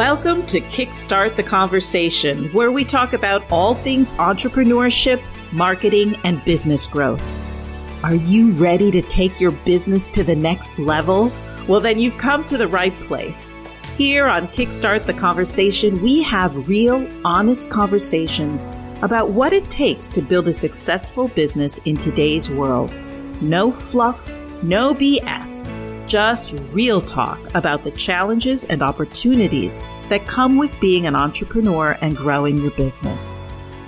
Welcome to Kickstart the Conversation, where we talk about all things entrepreneurship, marketing, and business growth. Are you ready to take your business to the next level? Well, then you've come to the right place. Here on Kickstart the Conversation, we have real, honest conversations about what it takes to build a successful business in today's world. No fluff, no BS just real talk about the challenges and opportunities that come with being an entrepreneur and growing your business.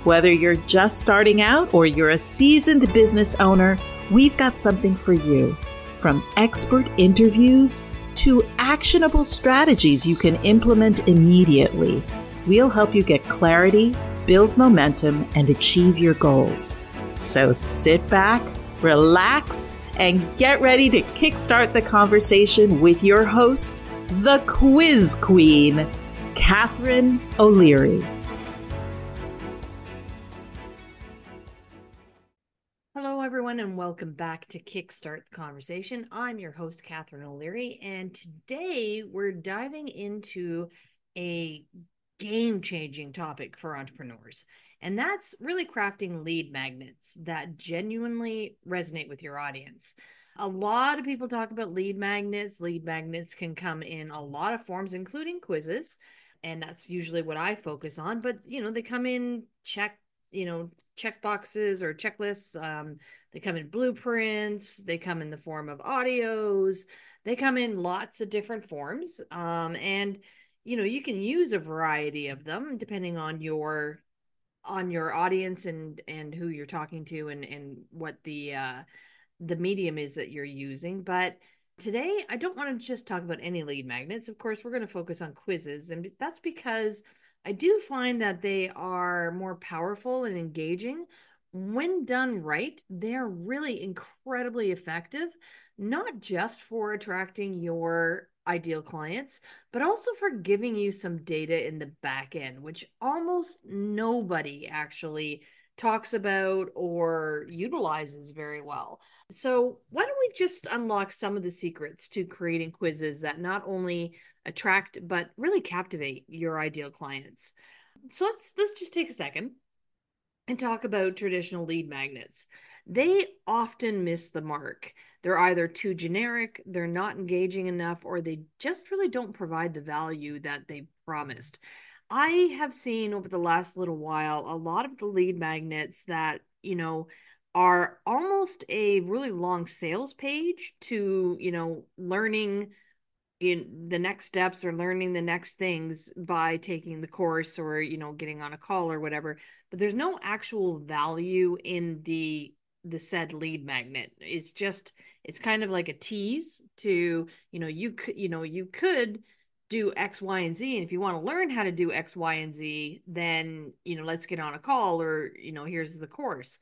Whether you're just starting out or you're a seasoned business owner, we've got something for you. From expert interviews to actionable strategies you can implement immediately, we'll help you get clarity, build momentum, and achieve your goals. So sit back, relax, and get ready to kickstart the conversation with your host, the quiz queen, Catharine O'Leary. Hello, everyone, and welcome back to Kickstart the Conversation. I'm your host, Catharine O'Leary, and today we're diving into a game changing topic for entrepreneurs. And that's really crafting lead magnets that genuinely resonate with your audience. A lot of people talk about lead magnets. Lead magnets can come in a lot of forms, including quizzes. And that's usually what I focus on. But, you know, they come in check, you know, check boxes or checklists. Um, they come in blueprints. They come in the form of audios. They come in lots of different forms. Um, and, you know, you can use a variety of them depending on your on your audience and and who you're talking to and and what the uh the medium is that you're using. But today i don't want to just talk about any lead magnets. Of course we're going to focus on quizzes and that's because i do find that they are more powerful and engaging. When done right they're really incredibly effective not just for attracting your ideal clients, but also for giving you some data in the back end, which almost nobody actually talks about or utilizes very well. So, why don't we just unlock some of the secrets to creating quizzes that not only attract but really captivate your ideal clients? So, let's let's just take a second and talk about traditional lead magnets. They often miss the mark they're either too generic, they're not engaging enough, or they just really don't provide the value that they promised. I have seen over the last little while a lot of the lead magnets that, you know, are almost a really long sales page to, you know, learning in the next steps or learning the next things by taking the course or, you know, getting on a call or whatever. But there's no actual value in the the said lead magnet. It's just it's kind of like a tease to you know you could you know you could do x y and z and if you want to learn how to do x y and z then you know let's get on a call or you know here's the course.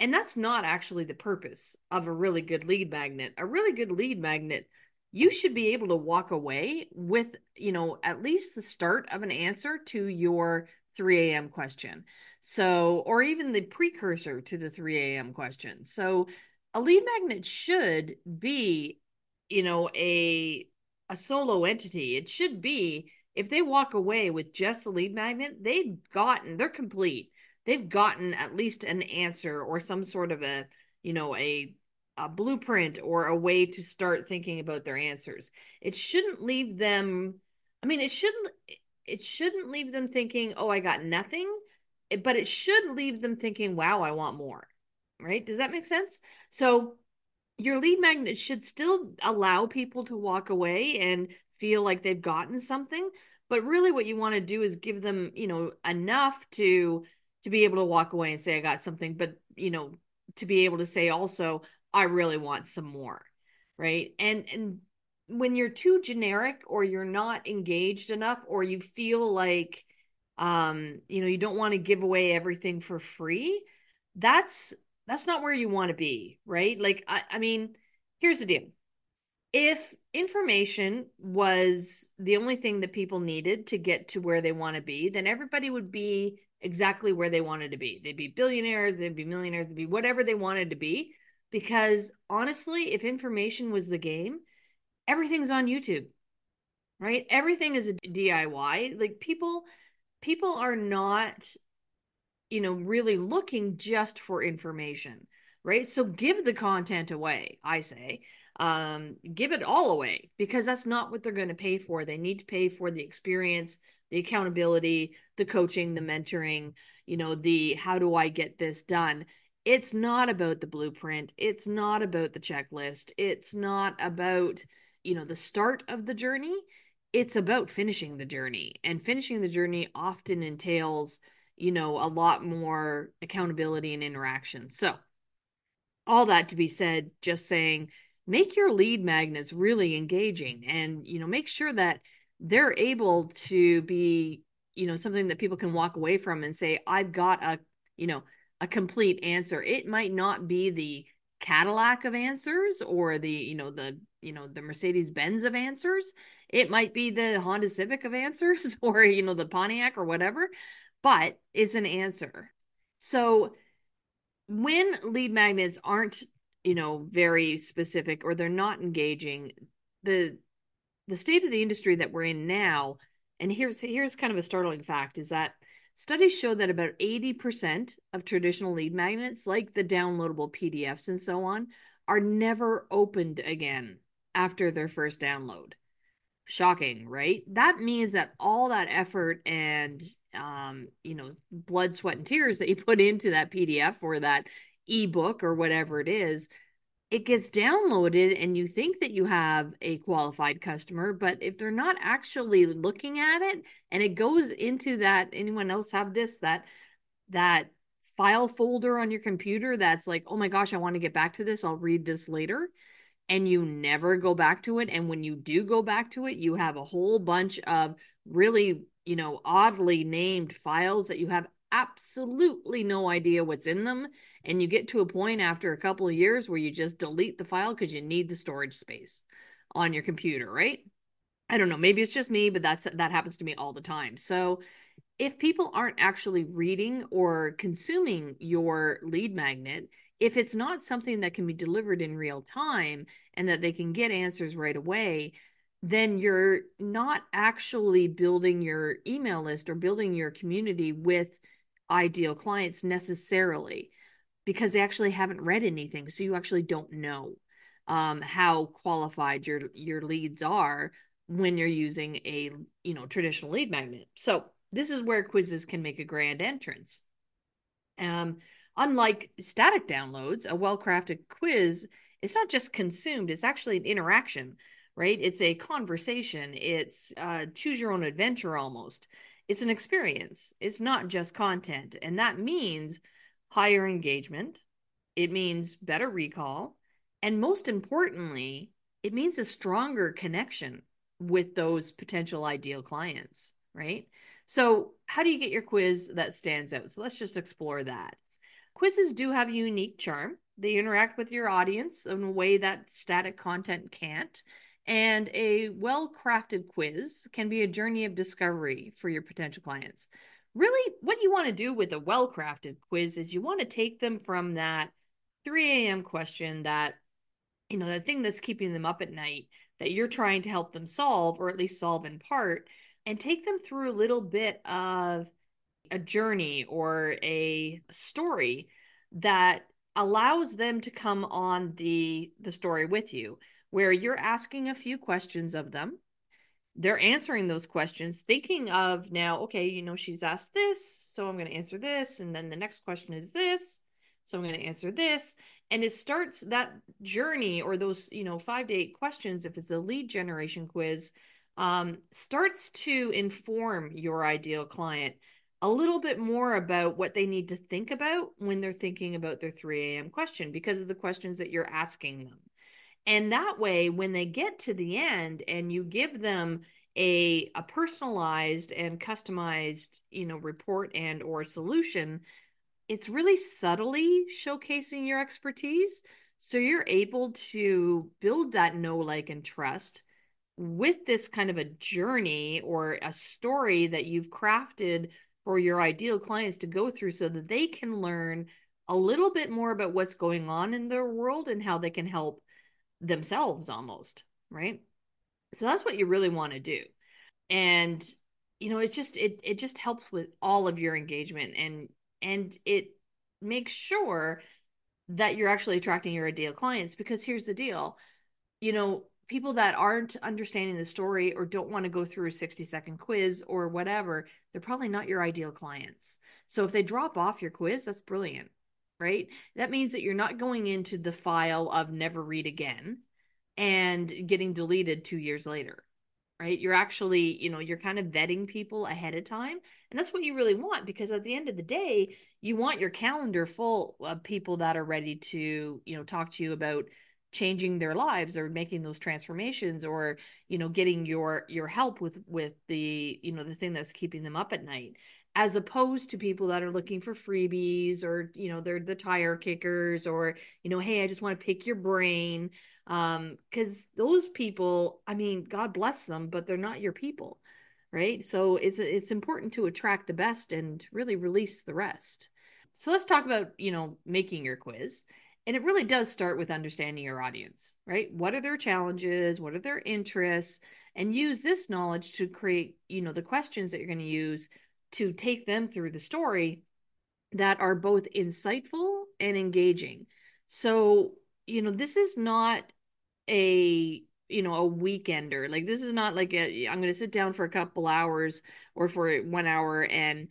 And that's not actually the purpose of a really good lead magnet. A really good lead magnet you should be able to walk away with you know at least the start of an answer to your 3 a.m question. So or even the precursor to the 3 a.m question. So a lead magnet should be you know a a solo entity. It should be if they walk away with just a lead magnet they've gotten they're complete. They've gotten at least an answer or some sort of a you know a a blueprint or a way to start thinking about their answers. It shouldn't leave them i mean it shouldn't it shouldn't leave them thinking oh i got nothing. But it should leave them thinking wow i want more right? Does that make sense? So your lead magnet should still allow people to walk away and feel like they've gotten something, but really what you want to do is give them, you know, enough to to be able to walk away and say I got something, but you know, to be able to say also I really want some more, right? And and when you're too generic or you're not engaged enough or you feel like um you know you don't want to give away everything for free that's that's not where you want to be, right? Like, I, I mean, here's the deal. If information was the only thing that people needed to get to where they want to be, then everybody would be exactly where they wanted to be. They'd be billionaires, they'd be millionaires, they'd be whatever they wanted to be. Because honestly, if information was the game, everything's on YouTube. right? Everything is a DIY. Like people people are not you know really looking just for information, right? So give the content away, I say. Um give it all away because that's not what they're going to pay for. They need to pay for the experience, the accountability, the coaching, the mentoring, you know, the how do I get this done? It's not about the blueprint. It's not about the checklist. It's not about, you know, the start of the journey it's about finishing the journey and finishing the journey often entails you know a lot more accountability and interaction. So all that to be said just saying make your lead magnets really engaging and you know make sure that they're able to be you know something that people can walk away from and say i've got a you know a complete answer. It might not be the cadillac of answers or the you know the you know the mercedes benz of answers. It might be the Honda Civic of answers or, you know, the Pontiac or whatever, but it's an answer. So when lead magnets aren't, you know, very specific or they're not engaging, the the state of the industry that we're in now, and here's here's kind of a startling fact is that studies show that about 80% of traditional lead magnets, like the downloadable PDFs and so on, are never opened again after their first download shocking right that means that all that effort and um you know blood sweat and tears that you put into that pdf or that ebook or whatever it is it gets downloaded and you think that you have a qualified customer but if they're not actually looking at it and it goes into that anyone else have this? that that file folder on your computer that's like oh my gosh i want to get back to this. I'll read this later. And you never go back to it. And when you do go back to it you have a whole bunch of really you know oddly named files that you have absolutely no idea what's in them and you get to a point after a couple of years where you just delete the file because you need the storage space on your computer right? I don't know maybe it's just me but that's that happens to me all the time. So if people aren't actually reading or consuming your lead magnet if it's not something that can be delivered in real time and that they can get answers right away, then you're not actually building your email list or building your community with ideal clients necessarily because they actually haven't read anything. So you actually don't know um, how qualified your your leads are when you're using a you know traditional lead magnet. So this is where quizzes can make a grand entrance. Um, Unlike static downloads, a well crafted quiz is not just consumed, it's actually an interaction, right? It's a conversation, it's uh, choose your own adventure almost. It's an experience, it's not just content. And that means higher engagement, it means better recall, and most importantly, it means a stronger connection with those potential ideal clients, right? So, how do you get your quiz that stands out? So, let's just explore that. Quizzes do have a unique charm. They interact with your audience in a way that static content can't. And a well crafted quiz can be a journey of discovery for your potential clients. Really, what you want to do with a well crafted quiz is you want to take them from that 3 a.m. question that, you know, the thing that's keeping them up at night that you're trying to help them solve, or at least solve in part, and take them through a little bit of a journey or a story that allows them to come on the the story with you where you're asking a few questions of them they're answering those questions thinking of now okay you know she's asked this so i'm going to answer this and then the next question is this so i'm going to answer this and it starts that journey or those you know five to eight questions if it's a lead generation quiz um, starts to inform your ideal client a little bit more about what they need to think about when they're thinking about their 3 a.m. question because of the questions that you're asking them. And that way, when they get to the end and you give them a, a personalized and customized, you know, report and or solution, it's really subtly showcasing your expertise. So you're able to build that know, like, and trust with this kind of a journey or a story that you've crafted for your ideal clients to go through so that they can learn a little bit more about what's going on in their world and how they can help themselves almost, right? So that's what you really want to do. And you know, it's just it it just helps with all of your engagement and and it makes sure that you're actually attracting your ideal clients because here's the deal. You know, people that aren't understanding the story or don't want to go through a 60 second quiz or whatever, they're probably not your ideal clients. So if they drop off your quiz, that's brilliant, right? That means that you're not going into the file of never read again and getting deleted two years later right you're actually you know you're kind of vetting people ahead of time and that's what you really want because at the end of the day you want your calendar full of people that are ready to you know talk to you about changing their lives or making those transformations or you know getting your your help with with the you know the thing that's keeping them up at night as opposed to people that are looking for freebies or you know they're the tire kickers or you know hey i just want to pick your brain um because those people i mean god bless them but they're not your people right so it's it's important to attract the best and really release the rest so let's talk about you know making your quiz and it really does start with understanding your audience, right? What are their challenges? What are their interests? And use this knowledge to create, you know, the questions that you're going to use to take them through the story that are both insightful and engaging. So, you know, this is not a you know a weekender like this is not like i'm going to sit down for a couple hours or for one hour and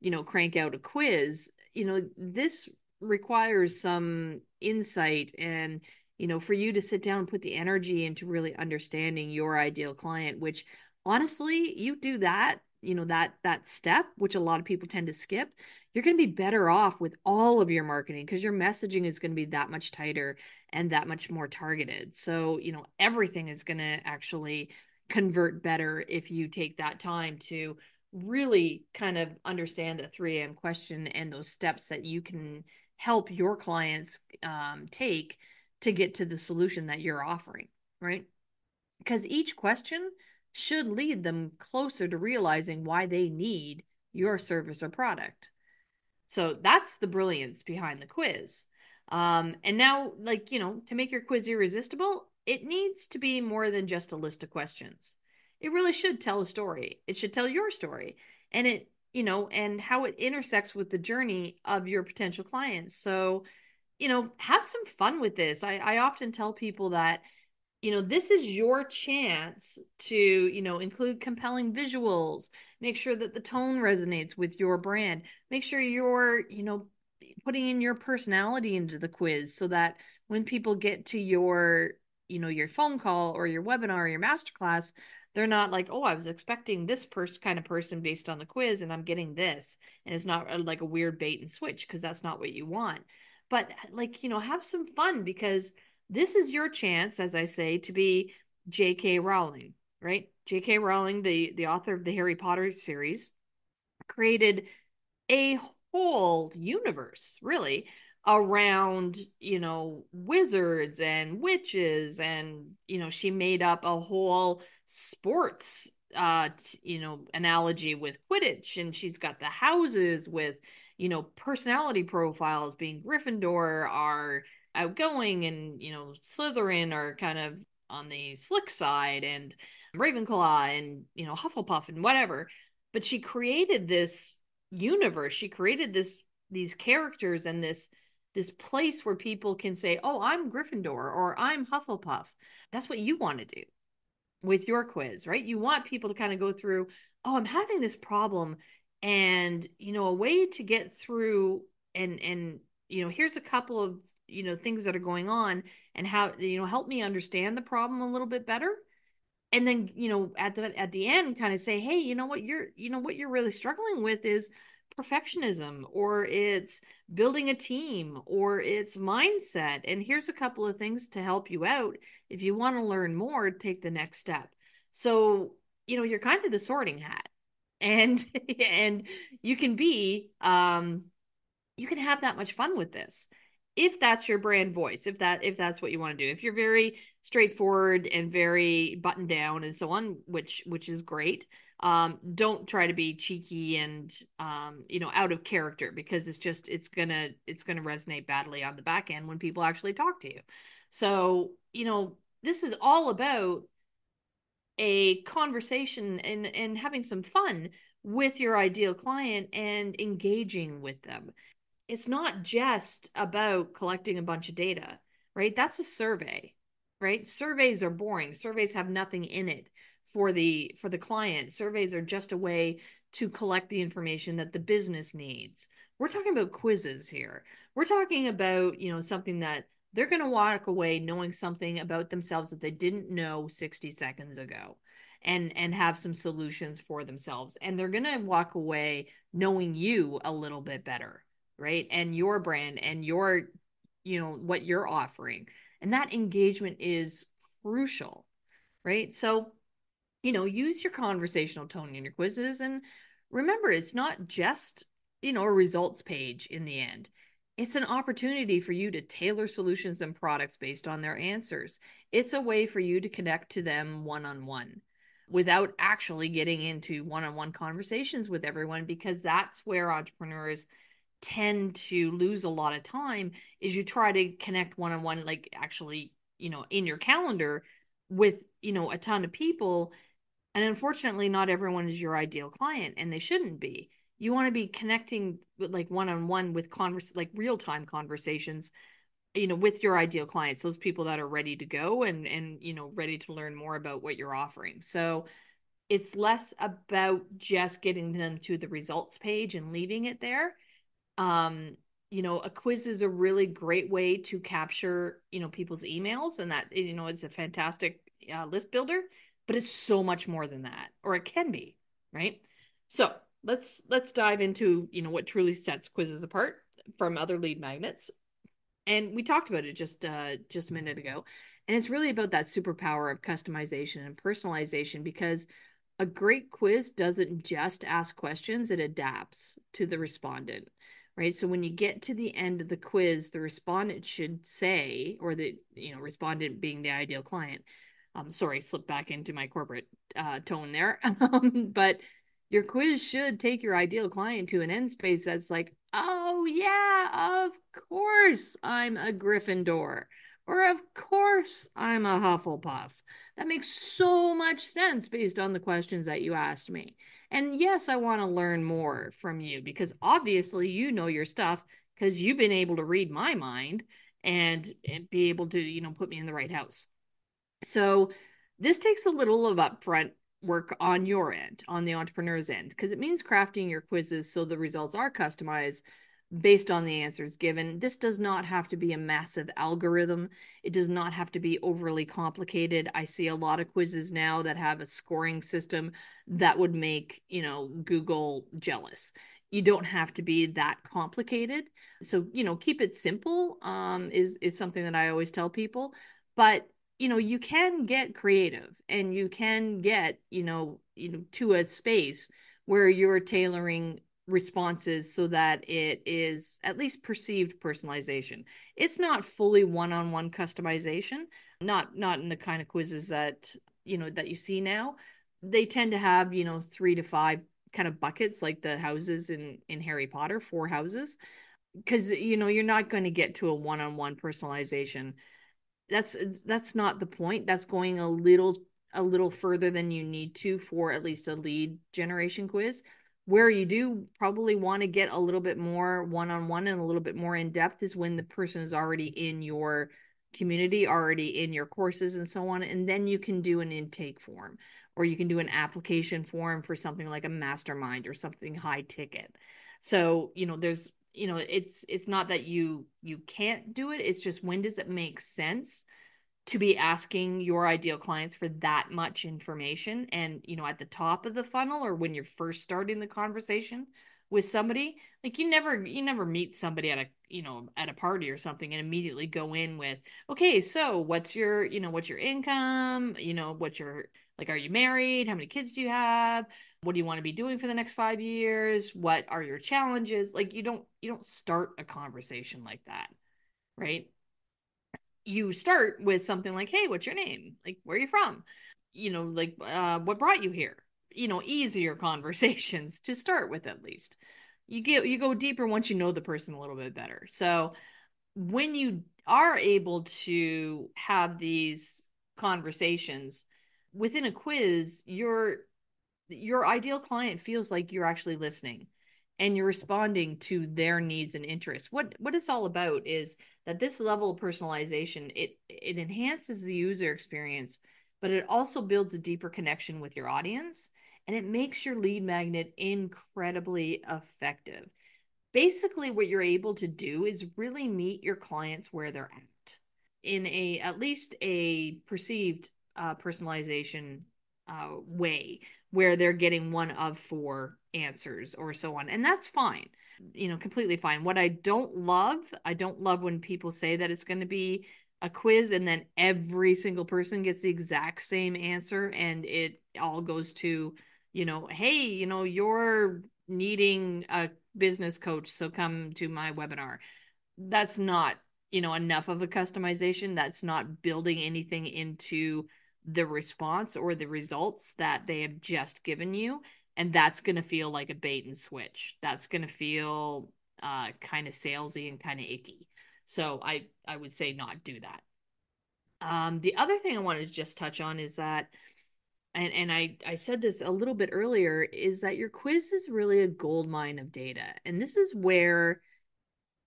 you know crank out a quiz you know this requires some insight and you know for you to sit down and put the energy into really understanding your ideal client which honestly you do that you know that that step which a lot of people tend to skip you're going to be better off with all of your marketing because your messaging is going to be that much tighter and that much more targeted so you know everything is going to actually convert better if you take that time to really kind of understand the 3am question and those steps that you can help your clients um, take to get to the solution that you're offering, right? Because each question should lead them closer to realizing why they need your service or product. So that's the brilliance behind the quiz. Um, and now, like, you know, to make your quiz irresistible, it needs to be more than just a list of questions. It really should tell a story. It should tell your story. And it you know, and how it intersects with the journey of your potential clients. So, you know, have some fun with this. I, I often tell people that, you know, this is your chance to, you know, include compelling visuals, make sure that the tone resonates with your brand, make sure you're, you know, putting in your personality into the quiz so that when people get to your, you know, your phone call or your webinar or your masterclass, they're not like, oh, I was expecting this person kind of person based on the quiz, and I'm getting this, and it's not uh, like a weird bait and switch because that's not what you want. But like you know, have some fun because this is your chance, as I say, to be J.K. Rowling, right? J.K. Rowling, the the author of the Harry Potter series, created a whole universe, really, around you know wizards and witches and you know she made up a whole sports uh t- you know analogy with quidditch and she's got the houses with you know personality profiles being gryffindor are outgoing and you know slytherin are kind of on the slick side and ravenclaw and you know hufflepuff and whatever but she created this universe she created this these characters and this this place where people can say oh i'm gryffindor or i'm hufflepuff that's what you want to do with your quiz, right? You want people to kind of go through, oh, I'm having this problem and you know, a way to get through and and you know, here's a couple of you know things that are going on and how you know help me understand the problem a little bit better and then you know at the at the end kind of say hey you know what you're you know what you're really struggling with is perfectionism or it's building a team or it's mindset. And here's a couple of things to help you out. If you want to learn more, take the next step. So, you know, you're kind of the sorting hat. And and you can be um you can have that much fun with this if that's your brand voice if that if that's what you want to do if you're very straightforward and very buttoned down and so on which which is great um, don't try to be cheeky and um, you know out of character because it's just it's gonna it's gonna resonate badly on the back end when people actually talk to you so you know this is all about a conversation and and having some fun with your ideal client and engaging with them. It's not just about collecting a bunch of data, right? That's a survey, right? Surveys are boring. Surveys have nothing in it for the for the client. Surveys are just a way to collect the information that the business needs. We're talking about quizzes here. We're talking about, you know, something that they're going to walk away knowing something about themselves that they didn't know 60 seconds ago and and have some solutions for themselves and they're going to walk away knowing you a little bit better right? And your brand and your you know what you're offering. And that engagement is crucial right? So you know use your conversational tone in your quizzes. And remember it's not just you know a results page in the end. It's an opportunity for you to tailor solutions and products based on their answers. It's a way for you to connect to them one on one without actually getting into one on one conversations with everyone because that's where entrepreneurs tend to lose a lot of time is you try to connect one on one like actually you know in your calendar with you know a ton of people. And unfortunately not everyone is your ideal client and they shouldn't be. You want to be connecting like one-on-one with converse like real-time conversations you know with your ideal clients those people that are ready to go and and you know ready to learn more about what you're offering. So it's less about just getting them to the results page and leaving it there um you know a quiz is a really great way to capture you know people's emails and that you know it's a fantastic uh, list builder but it's so much more than that or it can be right? So let's let's dive into you know what truly sets quizzes apart from other lead magnets. And we talked about it just uh just a minute ago. And it's really about that superpower of customization and personalization because a great quiz doesn't just ask questions it adapts to the respondent right so when you get to the end of the quiz the respondent should say or the you know respondent being the ideal client um sorry slip back into my corporate uh tone there um, but your quiz should take your ideal client to an end space that's like, oh, yeah, of course I'm a Gryffindor. Or, of course, I'm a Hufflepuff. That makes so much sense based on the questions that you asked me. And yes, I want to learn more from you because obviously you know your stuff because you've been able to read my mind and, and be able to, you know, put me in the right house. So, this takes a little of upfront work on your end, on the entrepreneur's end, because it means crafting your quizzes so the results are customized based on the answers given. This does not have to be a massive algorithm. It does not have to be overly complicated. I see a lot of quizzes now that have a scoring system that would make, you know, Google jealous. You don't have to be that complicated. So, you know, keep it simple um is is something that I always tell people, but you know you can get creative and you can get you know you know to a space where you're tailoring responses so that it is at least perceived personalization. It's not fully one-on-one customization not not in the kind of quizzes that you know that you see now. They tend to have you know three to five kind of buckets like the houses in in harry potter four houses. Because you know you're not going to get to a one-on-one personalization. That's that's not the point. That's going a little a little further than you need to for at least a lead generation quiz where you do probably want to get a little bit more one-on-one and a little bit more in depth is when the person is already in your community already in your courses and so on and then you can do an intake form or you can do an application form for something like a mastermind or something high ticket. So you know there's you know it's it's not that you you can't do it it's just when does it make sense to be asking your ideal clients for that much information and you know at the top of the funnel or when you're first starting the conversation with somebody like you never you never meet somebody at a you know at a party or something and immediately go in with okay so what's your you know what's your income? You know what's your like are you married? How many kids do you have? What do you want to be doing for the next 5 years? What are your challenges? Like you don't you don't start a conversation like that right you start with something like hey what's your name? Like where are you from? You know like uh what brought you here? You know easier conversations to start with at least. You get you go deeper once you know the person a little bit better. So when you are able to have these conversations within a quiz, your your ideal client feels like you're actually listening and you're responding to their needs and interests. What what it's all about is that this level of personalization it it enhances the user experience, but it also builds a deeper connection with your audience and it makes your lead magnet incredibly effective. Basically what you're able to do is really meet your clients where they're at in a at least a perceived uh, personalization uh, way where they're getting one of four answers or so on and that's fine you know completely fine. What i don't love i don't love when people say that it's going to be a quiz and then every single person gets the exact same answer and it all goes to you know hey you know you're needing a business coach so come to my webinar. That's not you know enough of a customization. That's not building anything into the response or the results that they have just given you and that's going to feel like a bait and switch that's going to feel uh, kind of salesy and kind of icky so i i would say not do that um, the other thing i wanted to just touch on is that and and I I said this a little bit earlier is that your quiz is really a gold mine of data. And this is where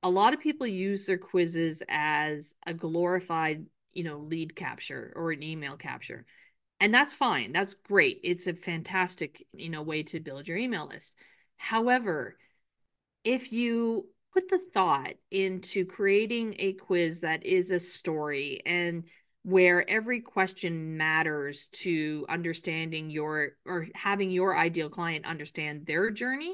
a lot of people use their quizzes as a glorified you know, lead capture or an email capture. And that's fine. That's great. It's a fantastic, you know, way to build your email list. However, if you put the thought into creating a quiz that is a story and where every question matters to understanding your or having your ideal client understand their journey,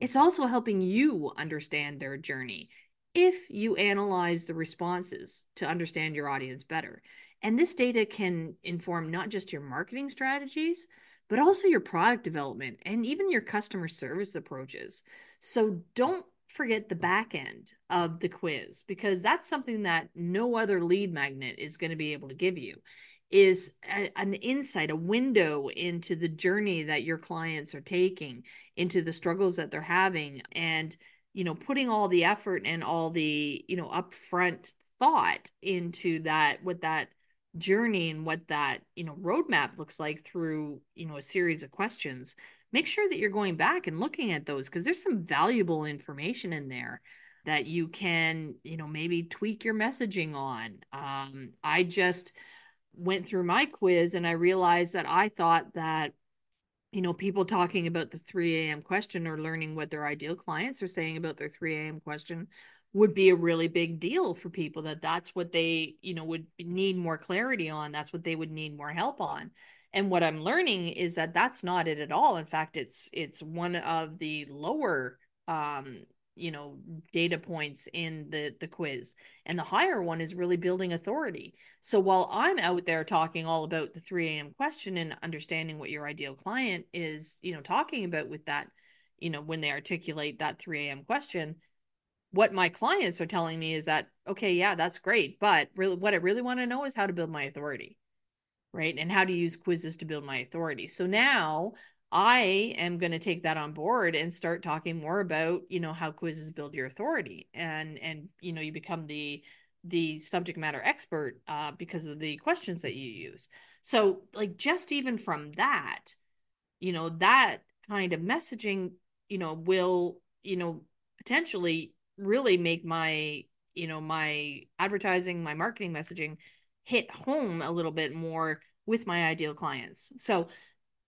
it's also helping you understand their journey if you analyze the responses to understand your audience better. And this data can inform not just your marketing strategies, but also your product development and even your customer service approaches. So don't forget the back end of the quiz because that's something that no other lead magnet is going to be able to give you is a, an insight a window into the journey that your clients are taking into the struggles that they're having and you know putting all the effort and all the you know upfront thought into that what that journey and what that you know roadmap looks like through you know a series of questions make sure that you're going back and looking at those because there's some valuable information in there that you can you know maybe tweak your messaging on um, i just went through my quiz and i realized that i thought that you know, people talking about the 3 a.m. question or learning what their ideal clients are saying about their 3 a.m. question would be a really big deal for people that that's what they, you know, would need more clarity on. That's what they would need more help on. And what I'm learning is that that's not it at all. In fact, it's it's one of the lower um you know data points in the the quiz and the higher one is really building authority so while i'm out there talking all about the 3 a.m question and understanding what your ideal client is you know talking about with that you know when they articulate that 3 a.m question what my clients are telling me is that okay yeah that's great but really what i really want to know is how to build my authority right and how to use quizzes to build my authority so now I am going to take that on board and start talking more about, you know, how quizzes build your authority and and you know, you become the the subject matter expert uh, because of the questions that you use. So, like just even from that, you know, that kind of messaging, you know, will, you know, potentially really make my, you know, my advertising, my marketing messaging hit home a little bit more with my ideal clients. So,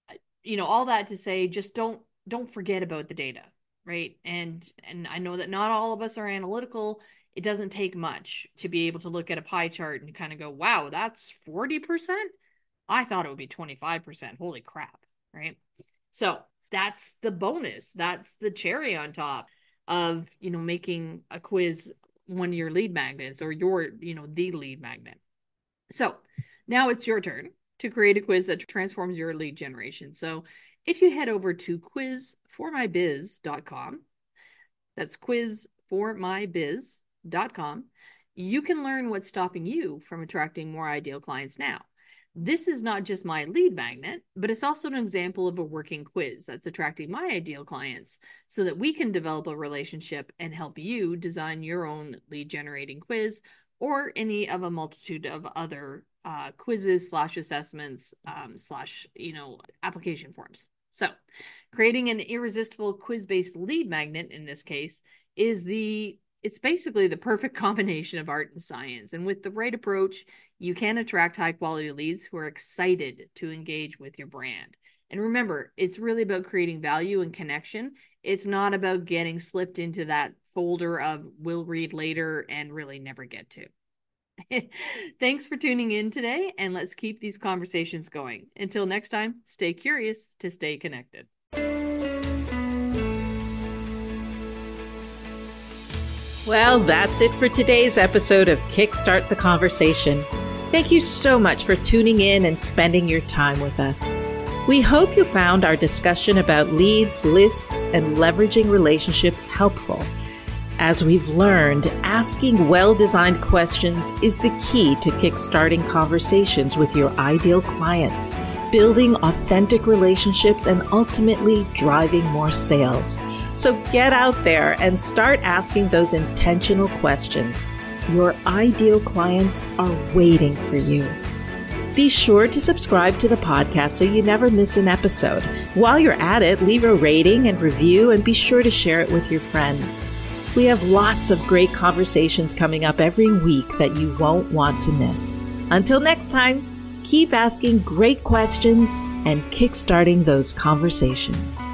uh, you know all that to say just don't don't forget about the data right? And and i know that not all of us are analytical. It doesn't take much to be able to look at a pie chart and kind of go wow that's 40% i thought it would be 25% holy crap right? So that's the bonus. That's the cherry on top of you know making a quiz one of your lead magnets or your you know the lead magnet so now it's your turn to create a quiz that transforms your lead generation. So if you head over to quizformybiz.com, that's quizformybiz.com, you can learn what's stopping you from attracting more ideal clients now. This is not just my lead magnet, but it's also an example of a working quiz that's attracting my ideal clients so that we can develop a relationship and help you design your own lead generating quiz or any of a multitude of other uh, quizzes slash assessments um, slash you know application forms. So, creating an irresistible quiz based lead magnet in this case is the it's basically the perfect combination of art and science. And with the right approach, you can attract high quality leads who are excited to engage with your brand. And remember, it's really about creating value and connection. It's not about getting slipped into that folder of we'll read later and really never get to. Thanks for tuning in today, and let's keep these conversations going. Until next time, stay curious to stay connected. Well, that's it for today's episode of Kickstart the Conversation. Thank you so much for tuning in and spending your time with us. We hope you found our discussion about leads, lists, and leveraging relationships helpful. As we've learned, asking well designed questions is the key to kickstarting conversations with your ideal clients, building authentic relationships, and ultimately driving more sales. So get out there and start asking those intentional questions. Your ideal clients are waiting for you. Be sure to subscribe to the podcast so you never miss an episode. While you're at it, leave a rating and review and be sure to share it with your friends. We have lots of great conversations coming up every week that you won't want to miss. Until next time, keep asking great questions and kickstarting those conversations.